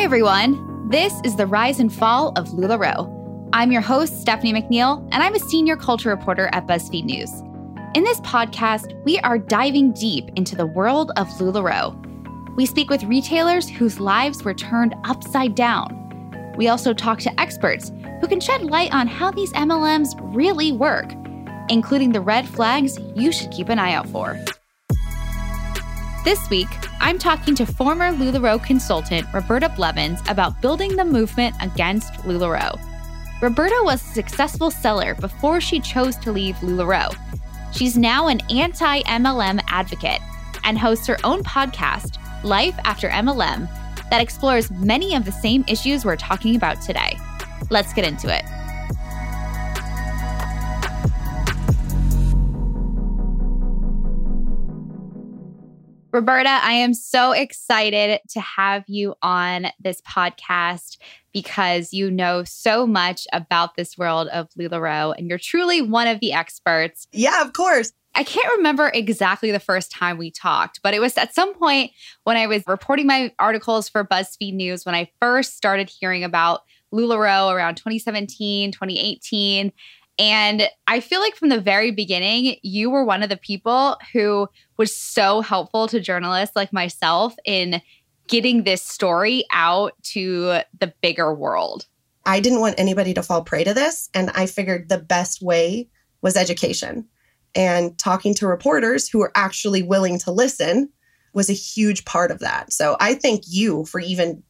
Hi, everyone. This is the rise and fall of LuLaRoe. I'm your host, Stephanie McNeal, and I'm a senior culture reporter at BuzzFeed News. In this podcast, we are diving deep into the world of LuLaRoe. We speak with retailers whose lives were turned upside down. We also talk to experts who can shed light on how these MLMs really work, including the red flags you should keep an eye out for. This week, I'm talking to former LuLaRoe consultant Roberta Blevins about building the movement against LuLaRoe. Roberta was a successful seller before she chose to leave LuLaRoe. She's now an anti MLM advocate and hosts her own podcast, Life After MLM, that explores many of the same issues we're talking about today. Let's get into it. Roberta, I am so excited to have you on this podcast because you know so much about this world of LuLaRoe and you're truly one of the experts. Yeah, of course. I can't remember exactly the first time we talked, but it was at some point when I was reporting my articles for BuzzFeed News when I first started hearing about LuLaRoe around 2017, 2018. And I feel like from the very beginning, you were one of the people who was so helpful to journalists like myself in getting this story out to the bigger world. I didn't want anybody to fall prey to this. And I figured the best way was education. And talking to reporters who are actually willing to listen was a huge part of that. So I thank you for even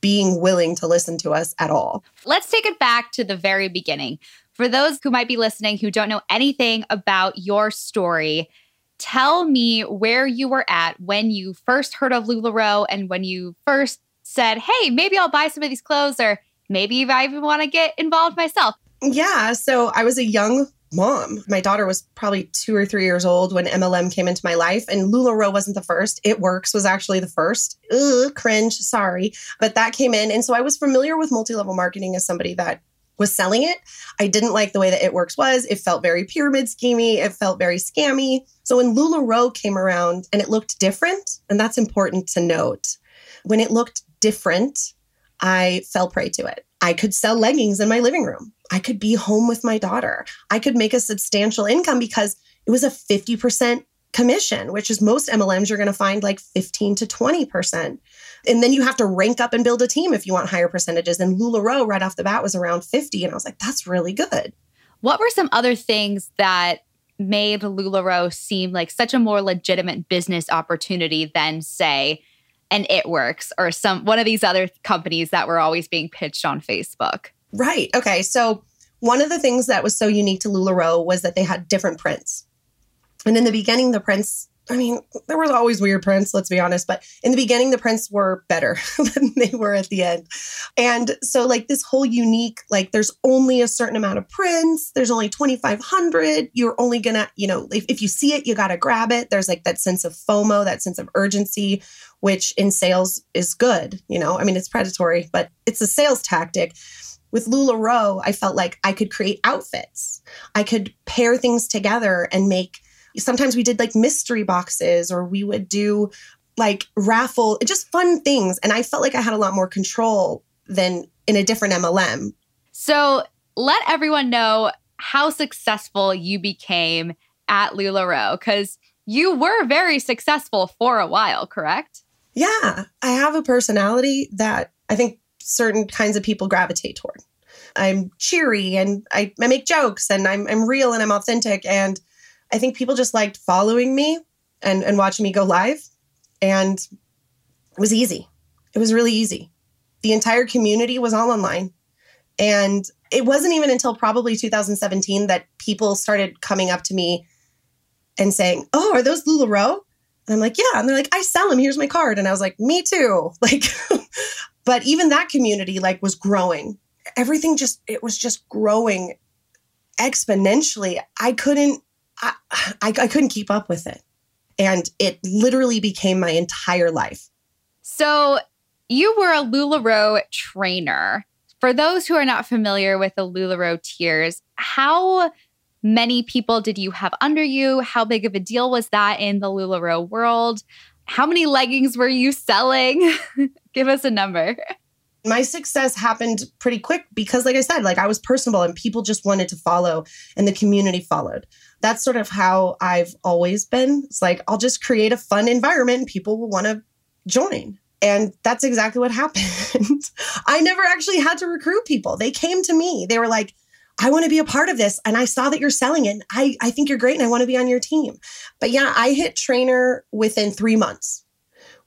being willing to listen to us at all. Let's take it back to the very beginning. For those who might be listening who don't know anything about your story, tell me where you were at when you first heard of LuLaRoe and when you first said, hey, maybe I'll buy some of these clothes or maybe I even want to get involved myself. Yeah. So I was a young mom. My daughter was probably two or three years old when MLM came into my life, and LuLaRoe wasn't the first. It Works was actually the first. Ugh, cringe, sorry. But that came in. And so I was familiar with multi level marketing as somebody that was selling it. I didn't like the way that It Works was. It felt very pyramid schemey. It felt very scammy. So when LuLaRoe came around and it looked different, and that's important to note, when it looked different, I fell prey to it. I could sell leggings in my living room. I could be home with my daughter. I could make a substantial income because it was a 50% commission, which is most MLMs you're going to find like 15 to 20%. And then you have to rank up and build a team if you want higher percentages. And LuLaRoe right off the bat was around 50. And I was like, that's really good. What were some other things that made LuLaRoe seem like such a more legitimate business opportunity than, say, an It Works or some one of these other companies that were always being pitched on Facebook? Right. Okay. So one of the things that was so unique to LuLaRoe was that they had different prints. And in the beginning, the prints, I mean, there was always weird prints, let's be honest, but in the beginning, the prints were better than they were at the end. And so, like, this whole unique, like, there's only a certain amount of prints, there's only 2,500. You're only gonna, you know, if, if you see it, you gotta grab it. There's like that sense of FOMO, that sense of urgency, which in sales is good. You know, I mean, it's predatory, but it's a sales tactic with LuLaRoe, I felt like I could create outfits. I could pair things together and make sometimes we did like mystery boxes or we would do like raffle, just fun things. And I felt like I had a lot more control than in a different MLM. So let everyone know how successful you became at LuLaRoe because you were very successful for a while, correct? Yeah. I have a personality that I think certain kinds of people gravitate toward. I'm cheery and I, I make jokes and I'm, I'm real and I'm authentic. And I think people just liked following me and, and watching me go live. And it was easy. It was really easy. The entire community was all online. And it wasn't even until probably 2017 that people started coming up to me and saying, Oh, are those LuLaRoe? And I'm like, Yeah. And they're like, I sell them. Here's my card. And I was like, Me too. Like, but even that community like was growing. Everything just, it was just growing exponentially. I couldn't I, I, I couldn't keep up with it. And it literally became my entire life. So you were a LuLaRoe trainer. For those who are not familiar with the LuLaRoe tiers, how many people did you have under you? How big of a deal was that in the LuLaRoe world? How many leggings were you selling? Give us a number. my success happened pretty quick because like i said like i was personable and people just wanted to follow and the community followed that's sort of how i've always been it's like i'll just create a fun environment and people will want to join and that's exactly what happened i never actually had to recruit people they came to me they were like I want to be a part of this. And I saw that you're selling it. I, I think you're great and I want to be on your team. But yeah, I hit trainer within three months,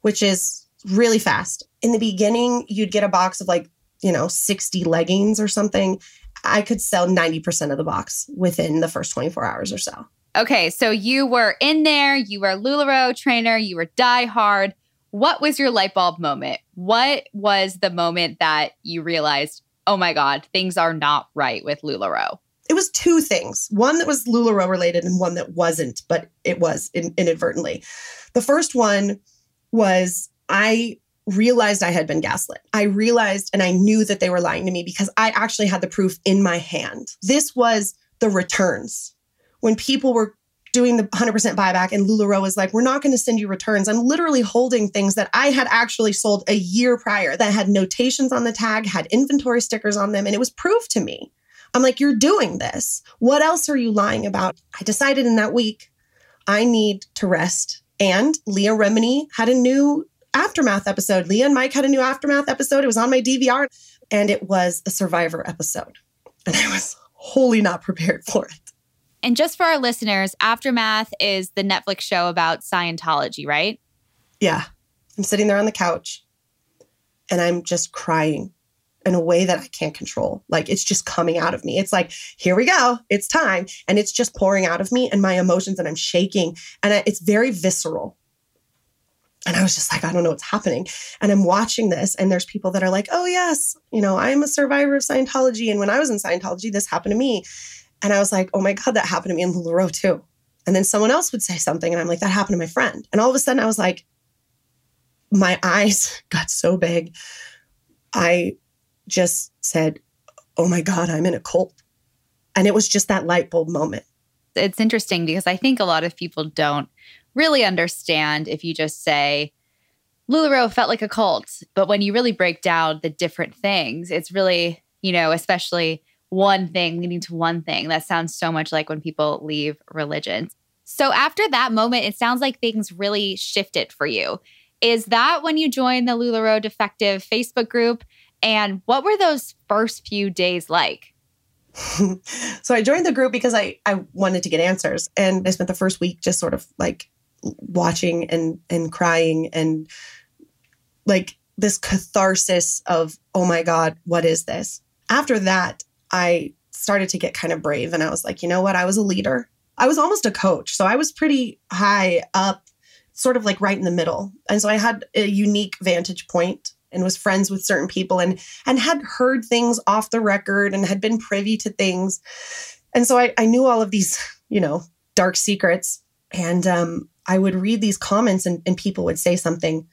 which is really fast. In the beginning, you'd get a box of like, you know, 60 leggings or something. I could sell 90% of the box within the first 24 hours or so. Okay, so you were in there, you were LuLaRoe trainer, you were die hard. What was your light bulb moment? What was the moment that you realized, oh my God, things are not right with LuLaRoe? It was two things one that was LuLaRoe related and one that wasn't, but it was in, inadvertently. The first one was I realized I had been gaslit. I realized and I knew that they were lying to me because I actually had the proof in my hand. This was the returns. When people were doing the 100% buyback and LuLaRoe was like, we're not going to send you returns. I'm literally holding things that I had actually sold a year prior that had notations on the tag, had inventory stickers on them, and it was proof to me. I'm like, you're doing this. What else are you lying about? I decided in that week, I need to rest. And Leah Remini had a new aftermath episode. Leah and Mike had a new aftermath episode. It was on my DVR and it was a survivor episode. And I was wholly not prepared for it. And just for our listeners, Aftermath is the Netflix show about Scientology, right? Yeah. I'm sitting there on the couch and I'm just crying in a way that I can't control. Like it's just coming out of me. It's like, here we go. It's time. And it's just pouring out of me and my emotions and I'm shaking. And it's very visceral. And I was just like, I don't know what's happening. And I'm watching this, and there's people that are like, oh, yes, you know, I'm a survivor of Scientology. And when I was in Scientology, this happened to me. And I was like, oh my God, that happened to me in LuLaRoe too. And then someone else would say something, and I'm like, that happened to my friend. And all of a sudden, I was like, my eyes got so big. I just said, oh my God, I'm in a cult. And it was just that light bulb moment. It's interesting because I think a lot of people don't really understand if you just say, LuLaRoe felt like a cult. But when you really break down the different things, it's really, you know, especially one thing leading to one thing. That sounds so much like when people leave religions. So after that moment, it sounds like things really shifted for you. Is that when you joined the LuLaRoe Defective Facebook group? And what were those first few days like? so I joined the group because I, I wanted to get answers. And I spent the first week just sort of like watching and and crying and like this catharsis of, oh my God, what is this? After that, I started to get kind of brave and I was like, you know what? I was a leader. I was almost a coach. So I was pretty high up, sort of like right in the middle. And so I had a unique vantage point and was friends with certain people and and had heard things off the record and had been privy to things. And so I, I knew all of these, you know, dark secrets. And um, I would read these comments and, and people would say something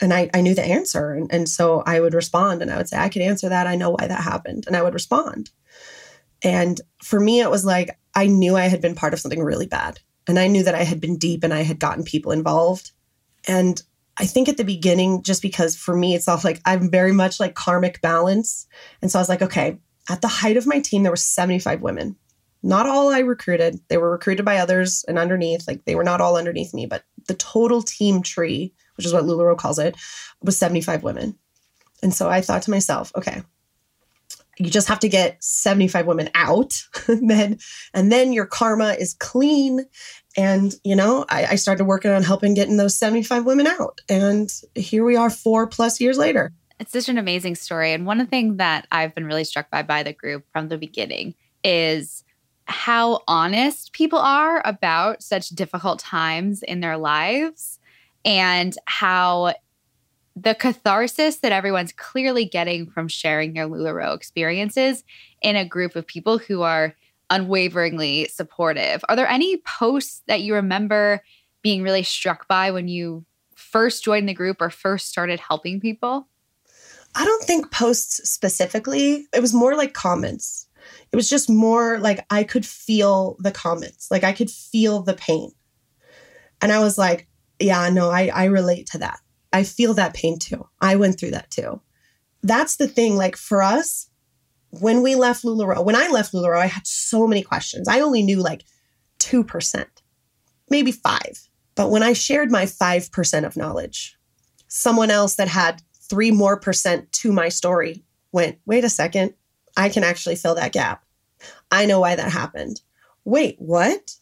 and I, I knew the answer. And, and so I would respond and I would say, I could answer that. I know why that happened. And I would respond. And for me, it was like I knew I had been part of something really bad. And I knew that I had been deep and I had gotten people involved. And I think at the beginning, just because for me, it's all like I'm very much like karmic balance. And so I was like, okay, at the height of my team, there were 75 women. Not all I recruited. They were recruited by others and underneath. Like they were not all underneath me, but the total team tree which is what LuLaRoe calls it, was 75 women. And so I thought to myself, okay, you just have to get 75 women out and then and then your karma is clean and you know I, I started working on helping getting those 75 women out and here we are four plus years later it's such an amazing story and one thing that i've been really struck by by the group from the beginning is how honest people are about such difficult times in their lives and how the catharsis that everyone's clearly getting from sharing their LuLaRoe experiences in a group of people who are unwaveringly supportive. Are there any posts that you remember being really struck by when you first joined the group or first started helping people? I don't think posts specifically. It was more like comments. It was just more like I could feel the comments, like I could feel the pain. And I was like, yeah, no, I, I relate to that. I feel that pain too. I went through that too. that's the thing. Like for us, when we left LuLaRoe, when I left LuLaRoe, I had so many questions. I only knew like 2%, maybe five. But when I shared my 5% of knowledge, someone else that had three more percent to my story went, wait a second, I can actually fill that gap. I know why that happened. Wait, what?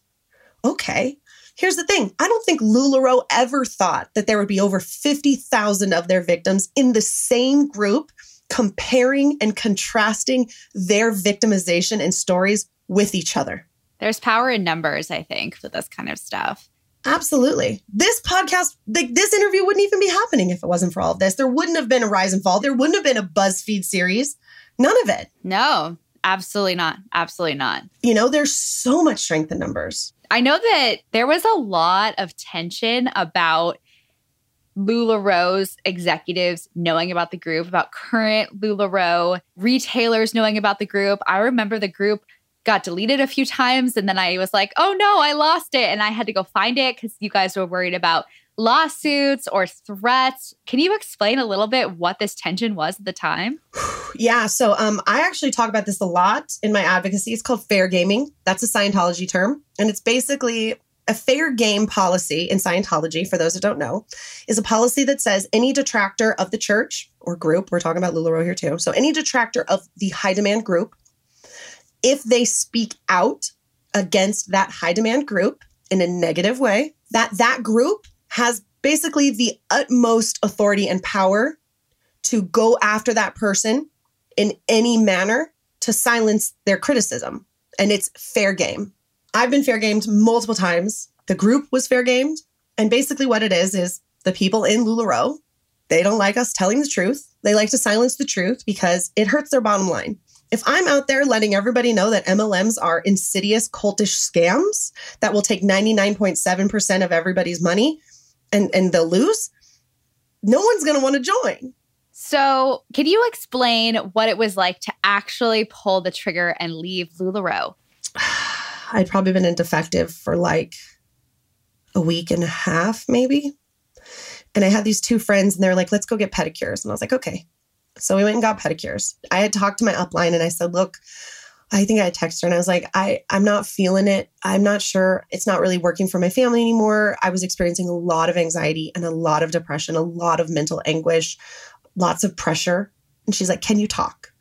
Okay. Here's the thing I don't think LuLaRoe ever thought that there would be over 50,000 of their victims in the same group comparing and contrasting their victimization and stories with each other. There's power in numbers, I think, for this kind of stuff. Absolutely. This podcast, like this interview wouldn't even be happening if it wasn't for all of this. There wouldn't have been a rise and fall. There wouldn't have been a BuzzFeed series. None of it. No, absolutely not. Absolutely not. You know, there's so much strength in numbers. I know that there was a lot of tension about LuLaRoe's executives knowing about the group, about current LuLaRoe retailers knowing about the group. I remember the group got deleted a few times and then I was like, oh no, I lost it. And I had to go find it because you guys were worried about lawsuits or threats. Can you explain a little bit what this tension was at the time? Yeah. So um, I actually talk about this a lot in my advocacy. It's called fair gaming. That's a Scientology term. And it's basically a fair game policy in Scientology, for those that don't know, is a policy that says any detractor of the church or group, we're talking about LuLaRoe here too. So any detractor of the high demand group if they speak out against that high demand group in a negative way, that that group has basically the utmost authority and power to go after that person in any manner to silence their criticism. And it's fair game. I've been fair gamed multiple times. The group was fair gamed. And basically, what it is, is the people in LuLaRoe, they don't like us telling the truth. They like to silence the truth because it hurts their bottom line if I'm out there letting everybody know that MLMs are insidious cultish scams that will take 99.7% of everybody's money and, and they'll lose, no one's going to want to join. So, can you explain what it was like to actually pull the trigger and leave LuLaRoe? I'd probably been in defective for like a week and a half, maybe. And I had these two friends, and they're like, let's go get pedicures. And I was like, okay. So we went and got pedicures. I had talked to my upline and I said, look, I think I texted her and I was like, I, I'm not feeling it. I'm not sure. It's not really working for my family anymore. I was experiencing a lot of anxiety and a lot of depression, a lot of mental anguish, lots of pressure. And she's like, Can you talk?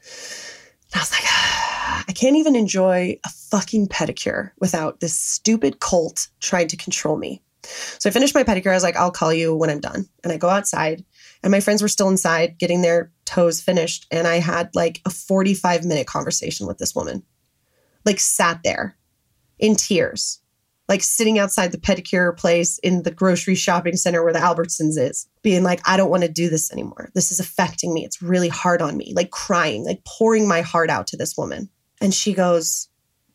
And I was like, ah, I can't even enjoy a fucking pedicure without this stupid cult trying to control me. So I finished my pedicure. I was like, I'll call you when I'm done. And I go outside and my friends were still inside getting their toes finished. And I had like a 45 minute conversation with this woman, like sat there in tears, like sitting outside the pedicure place in the grocery shopping center where the Albertsons is, being like, I don't want to do this anymore. This is affecting me. It's really hard on me, like crying, like pouring my heart out to this woman. And she goes,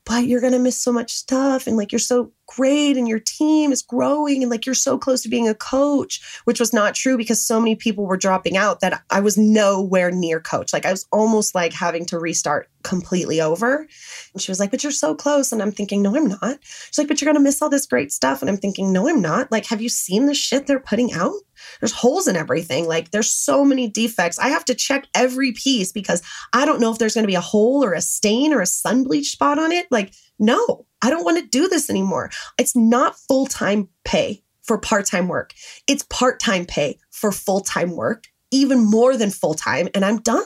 but you're going to miss so much stuff and like you're so great and your team is growing and like you're so close to being a coach which was not true because so many people were dropping out that I was nowhere near coach. Like I was almost like having to restart completely over. And she was like but you're so close. And I'm thinking no I'm not. She's like but you're going to miss all this great stuff. And I'm thinking no I'm not. Like have you seen the shit they're putting out? There's holes in everything. Like there's so many defects. I have to check every piece because I don't know if there's going to be a hole or a stain or a sun bleach spot on it. Like, no, I don't want to do this anymore. It's not full time pay for part time work, it's part time pay for full time work, even more than full time. And I'm done.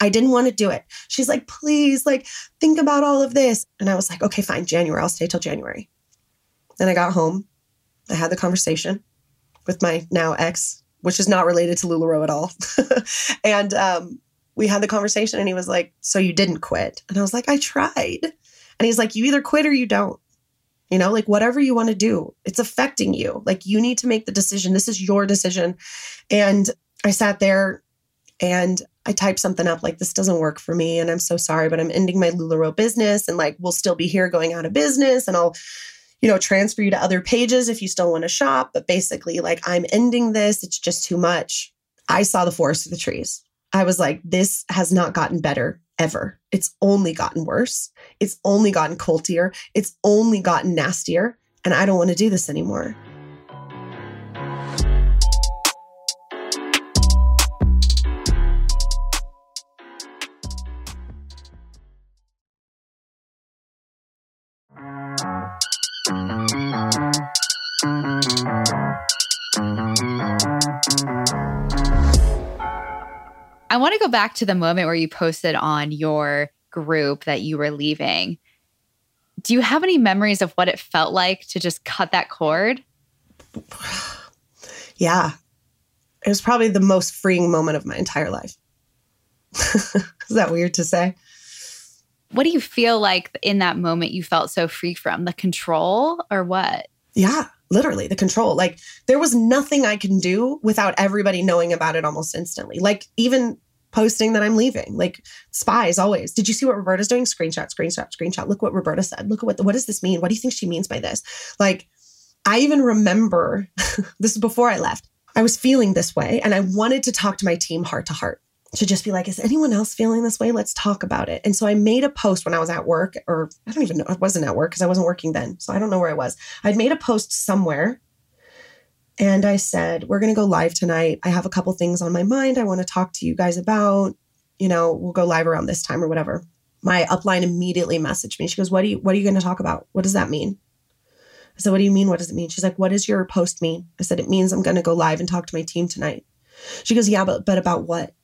I didn't want to do it. She's like, please, like, think about all of this. And I was like, okay, fine, January. I'll stay till January. Then I got home. I had the conversation with my now ex, which is not related to LuLaRoe at all. and um, we had the conversation and he was like, So you didn't quit? And I was like, I tried. And he's like, You either quit or you don't. You know, like whatever you want to do, it's affecting you. Like you need to make the decision. This is your decision. And I sat there and I typed something up like, this doesn't work for me. And I'm so sorry, but I'm ending my LuLaRoe business and like we'll still be here going out of business and I'll you know, transfer you to other pages if you still want to shop. But basically, like, I'm ending this. It's just too much. I saw the forest of the trees. I was like, this has not gotten better ever. It's only gotten worse. It's only gotten cultier. It's only gotten nastier. And I don't want to do this anymore. Want to go back to the moment where you posted on your group that you were leaving. Do you have any memories of what it felt like to just cut that cord? Yeah. It was probably the most freeing moment of my entire life. Is that weird to say? What do you feel like in that moment you felt so free from? The control or what? Yeah, literally the control. Like there was nothing I can do without everybody knowing about it almost instantly. Like even posting that I'm leaving. Like spies always. Did you see what Roberta's doing? Screenshot, screenshot, screenshot. Look what Roberta said. Look at what what does this mean? What do you think she means by this? Like I even remember this is before I left. I was feeling this way and I wanted to talk to my team heart to heart to just be like, is anyone else feeling this way? Let's talk about it. And so I made a post when I was at work, or I don't even know, I wasn't at work because I wasn't working then. So I don't know where I was. I'd made a post somewhere and I said, we're going to go live tonight. I have a couple things on my mind I want to talk to you guys about. You know, we'll go live around this time or whatever. My upline immediately messaged me. She goes, What are you what are you going to talk about? What does that mean? I said, What do you mean? What does it mean? She's like, What does your post mean? I said, It means I'm going to go live and talk to my team tonight. She goes, Yeah, but, but about what?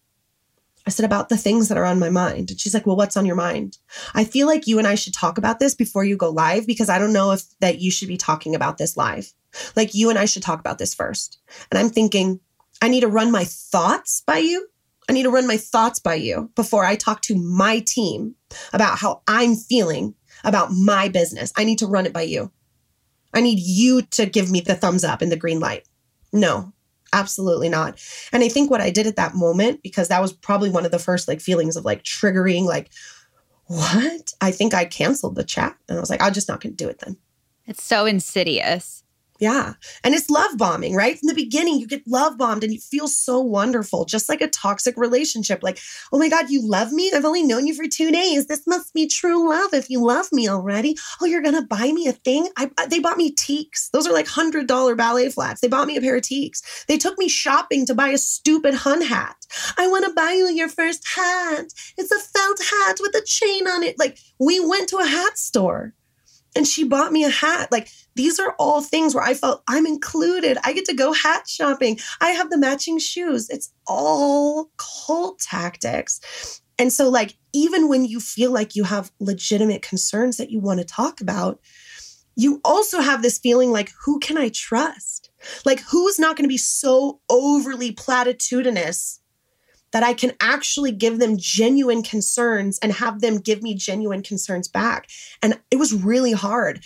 I said, About the things that are on my mind. And she's like, Well, what's on your mind? I feel like you and I should talk about this before you go live because I don't know if that you should be talking about this live. Like, you and I should talk about this first. And I'm thinking, I need to run my thoughts by you. I need to run my thoughts by you before I talk to my team about how I'm feeling about my business. I need to run it by you. I need you to give me the thumbs up and the green light. No, absolutely not. And I think what I did at that moment, because that was probably one of the first like feelings of like triggering, like, what? I think I canceled the chat. And I was like, I'm just not going to do it then. It's so insidious. Yeah. And it's love bombing, right? From the beginning, you get love bombed and you feel so wonderful, just like a toxic relationship. Like, oh my God, you love me? I've only known you for two days. This must be true love if you love me already. Oh, you're going to buy me a thing? I, uh, they bought me Tieks. Those are like $100 ballet flats. They bought me a pair of Tieks. They took me shopping to buy a stupid hun hat. I want to buy you your first hat. It's a felt hat with a chain on it. Like, we went to a hat store and she bought me a hat. Like these are all things where I felt I'm included. I get to go hat shopping. I have the matching shoes. It's all cult tactics. And so, like, even when you feel like you have legitimate concerns that you want to talk about, you also have this feeling like, who can I trust? Like, who's not going to be so overly platitudinous that I can actually give them genuine concerns and have them give me genuine concerns back. And it was really hard.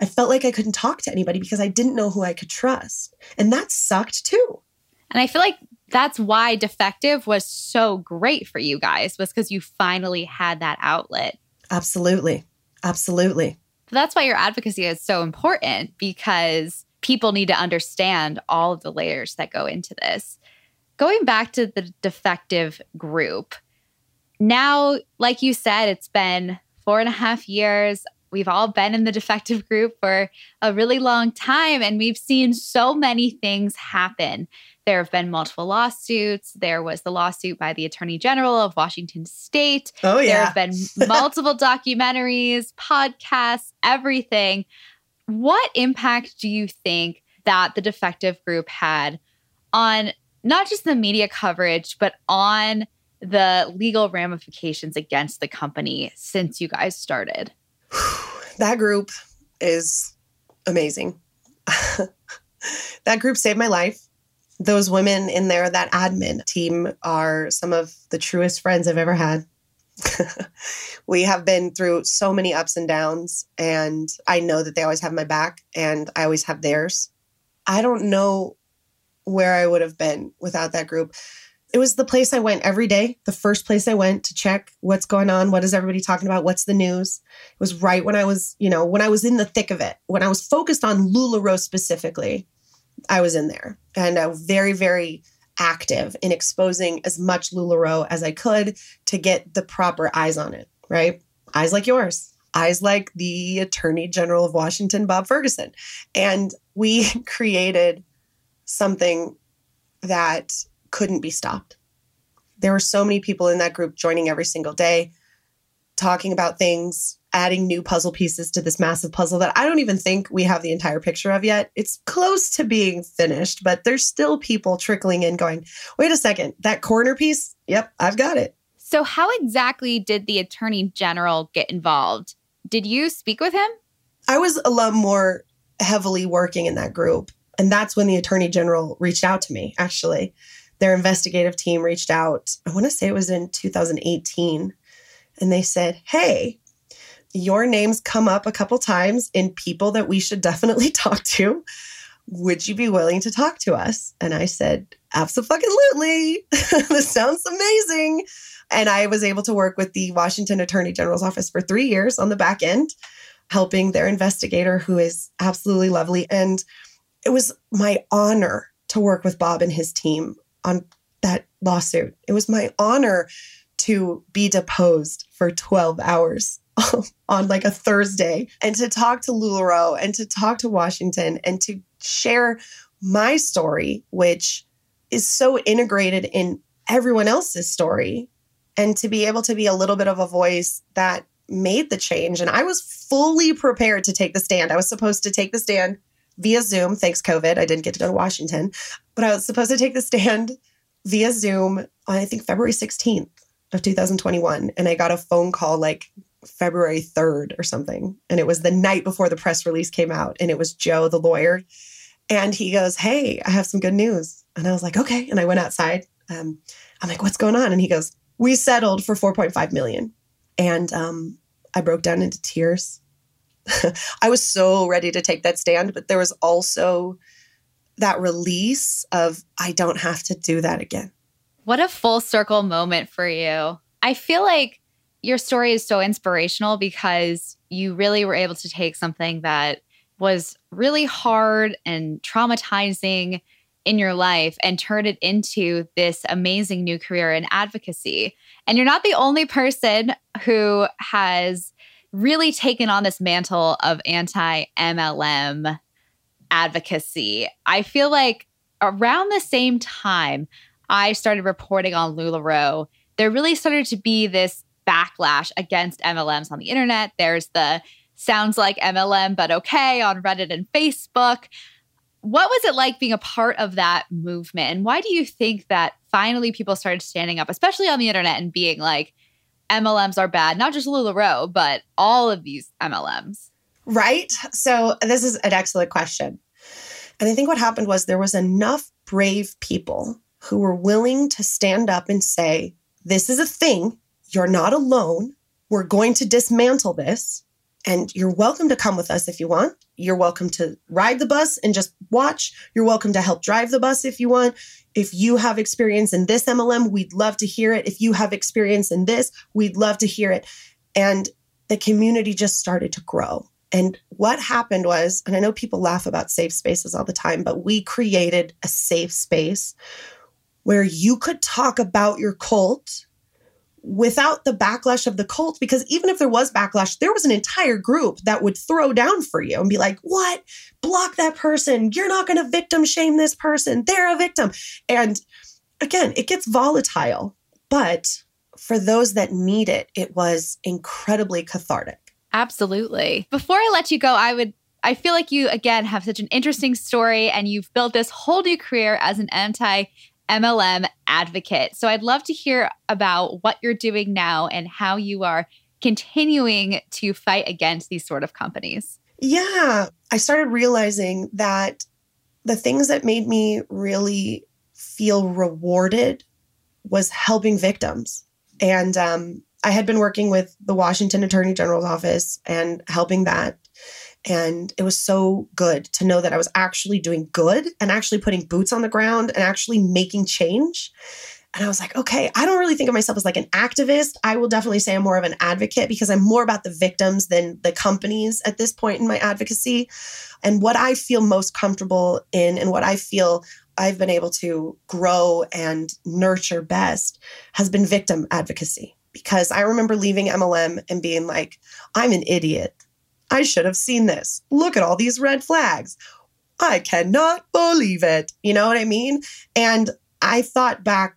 I felt like I couldn't talk to anybody because I didn't know who I could trust. And that sucked too. And I feel like that's why defective was so great for you guys was because you finally had that outlet. Absolutely. Absolutely. That's why your advocacy is so important because people need to understand all of the layers that go into this going back to the defective group, now, like you said, it's been four and a half years. We've all been in the defective group for a really long time, and we've seen so many things happen. There have been multiple lawsuits. There was the lawsuit by the Attorney General of Washington State. Oh, yeah. There have been multiple documentaries, podcasts, everything. What impact do you think that the defective group had on not just the media coverage, but on the legal ramifications against the company since you guys started? that group is amazing. that group saved my life. Those women in there, that admin team, are some of the truest friends I've ever had. we have been through so many ups and downs, and I know that they always have my back, and I always have theirs. I don't know where I would have been without that group. It was the place I went every day, the first place I went to check what's going on, what is everybody talking about, what's the news. It was right when I was, you know, when I was in the thick of it, when I was focused on LuLaRoe specifically, I was in there and I was very, very active in exposing as much LuLaRoe as I could to get the proper eyes on it, right? Eyes like yours, eyes like the Attorney General of Washington, Bob Ferguson. And we created something that couldn't be stopped. There were so many people in that group joining every single day, talking about things adding new puzzle pieces to this massive puzzle that I don't even think we have the entire picture of yet. It's close to being finished, but there's still people trickling in going, wait a second, that corner piece? Yep, I've got it. So, how exactly did the attorney general get involved? Did you speak with him? I was a lot more heavily working in that group. And that's when the attorney general reached out to me, actually. Their investigative team reached out, I want to say it was in 2018. And they said, Hey, your name's come up a couple times in people that we should definitely talk to. Would you be willing to talk to us? And I said, Absolutely. this sounds amazing. And I was able to work with the Washington Attorney General's office for three years on the back end, helping their investigator, who is absolutely lovely. And it was my honor to work with Bob and his team on that lawsuit. It was my honor to be deposed for 12 hours on like a Thursday and to talk to LuLaRoe and to talk to Washington and to share my story, which is so integrated in everyone else's story, and to be able to be a little bit of a voice that made the change. And I was fully prepared to take the stand. I was supposed to take the stand via Zoom. Thanks, COVID. I didn't get to go to Washington, but I was supposed to take the stand via Zoom on, I think, February 16th of 2021. And I got a phone call like February 3rd or something. And it was the night before the press release came out. And it was Joe, the lawyer. And he goes, Hey, I have some good news. And I was like, Okay. And I went outside. Um, I'm like, What's going on? And he goes, We settled for 4.5 million. And um, I broke down into tears. I was so ready to take that stand, but there was also that release of, I don't have to do that again. What a full circle moment for you. I feel like your story is so inspirational because you really were able to take something that was really hard and traumatizing in your life and turn it into this amazing new career in advocacy. And you're not the only person who has really taken on this mantle of anti MLM advocacy. I feel like around the same time I started reporting on LuLaRoe, there really started to be this backlash against MLMs on the internet. There's the sounds like MLM, but okay on Reddit and Facebook. What was it like being a part of that movement? And why do you think that finally people started standing up, especially on the internet, and being like, MLMs are bad, not just LuLaRoe, but all of these MLMs? Right. So, this is an excellent question. And I think what happened was there was enough brave people who were willing to stand up and say, This is a thing you're not alone. We're going to dismantle this. And you're welcome to come with us if you want. You're welcome to ride the bus and just watch. You're welcome to help drive the bus if you want. If you have experience in this MLM, we'd love to hear it. If you have experience in this, we'd love to hear it. And the community just started to grow. And what happened was, and I know people laugh about safe spaces all the time, but we created a safe space where you could talk about your cult without the backlash of the cult because even if there was backlash there was an entire group that would throw down for you and be like what? Block that person. You're not going to victim shame this person. They're a victim. And again it gets volatile but for those that need it it was incredibly cathartic. Absolutely. Before i let you go i would I feel like you, again, have such an interesting story and you've built this whole new career as an anti MLM advocate. So I'd love to hear about what you're doing now and how you are continuing to fight against these sort of companies. Yeah, I started realizing that the things that made me really feel rewarded was helping victims. And um, I had been working with the Washington Attorney General's office and helping that and it was so good to know that I was actually doing good and actually putting boots on the ground and actually making change. And I was like, okay, I don't really think of myself as like an activist. I will definitely say I'm more of an advocate because I'm more about the victims than the companies at this point in my advocacy. And what I feel most comfortable in and what I feel I've been able to grow and nurture best has been victim advocacy. Because I remember leaving MLM and being like, I'm an idiot. I should have seen this. Look at all these red flags. I cannot believe it. You know what I mean? And I thought back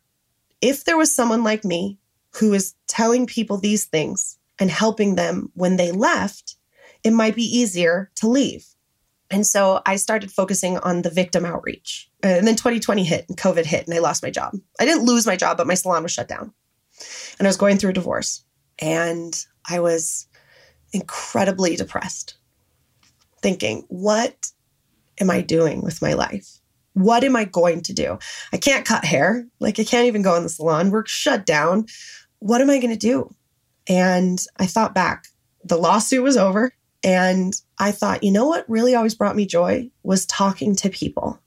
if there was someone like me who is telling people these things and helping them when they left, it might be easier to leave. And so I started focusing on the victim outreach. And then 2020 hit and COVID hit and I lost my job. I didn't lose my job, but my salon was shut down. And I was going through a divorce. And I was incredibly depressed, thinking, what am I doing with my life? What am I going to do? I can't cut hair. Like, I can't even go in the salon. We're shut down. What am I going to do? And I thought back. The lawsuit was over. And I thought, you know what really always brought me joy was talking to people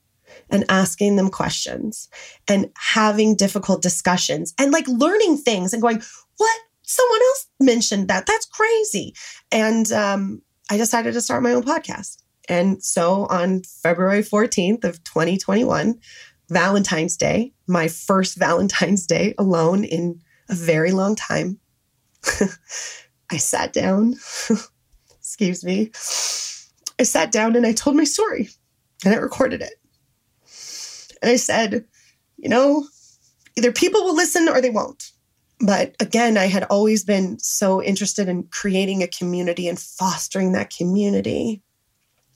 and asking them questions and having difficult discussions and like learning things and going, what? Someone else mentioned that. That's crazy. And um, I decided to start my own podcast. And so on February 14th of 2021, Valentine's Day, my first Valentine's Day alone in a very long time, I sat down, excuse me, I sat down and I told my story and I recorded it. And I said, you know, either people will listen or they won't. But again, I had always been so interested in creating a community and fostering that community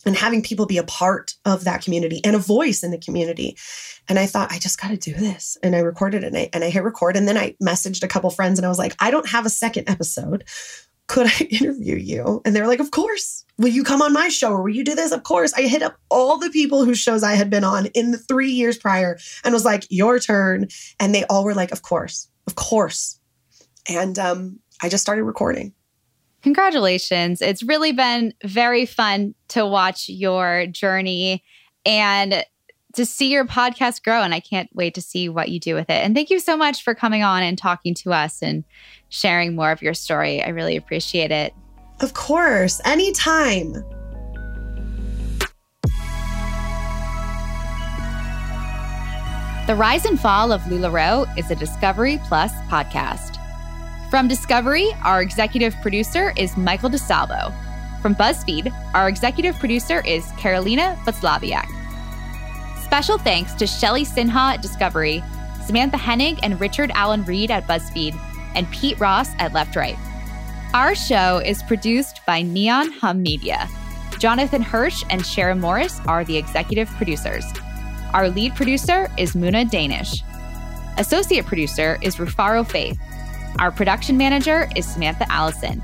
and having people be a part of that community and a voice in the community. And I thought, I just got to do this. And I recorded it and I, and I hit record. And then I messaged a couple friends and I was like, I don't have a second episode. Could I interview you? And they're like, Of course. Will you come on my show or will you do this? Of course. I hit up all the people whose shows I had been on in the three years prior and was like, Your turn. And they all were like, Of course, of course. And um, I just started recording. Congratulations. It's really been very fun to watch your journey and to see your podcast grow. And I can't wait to see what you do with it. And thank you so much for coming on and talking to us and sharing more of your story. I really appreciate it. Of course, anytime. The Rise and Fall of LuLaRoe is a Discovery Plus podcast. From Discovery, our executive producer is Michael DeSalvo. From BuzzFeed, our executive producer is Carolina Vaclaviak. Special thanks to Shelly Sinha at Discovery, Samantha Hennig and Richard Allen Reed at BuzzFeed, and Pete Ross at Left Right. Our show is produced by Neon Hum Media. Jonathan Hirsch and Sharon Morris are the executive producers. Our lead producer is Muna Danish. Associate producer is Rufaro Faith. Our production manager is Samantha Allison.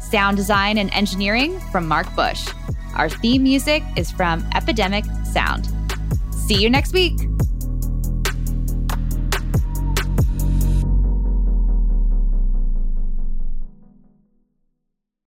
Sound design and engineering from Mark Bush. Our theme music is from Epidemic Sound. See you next week.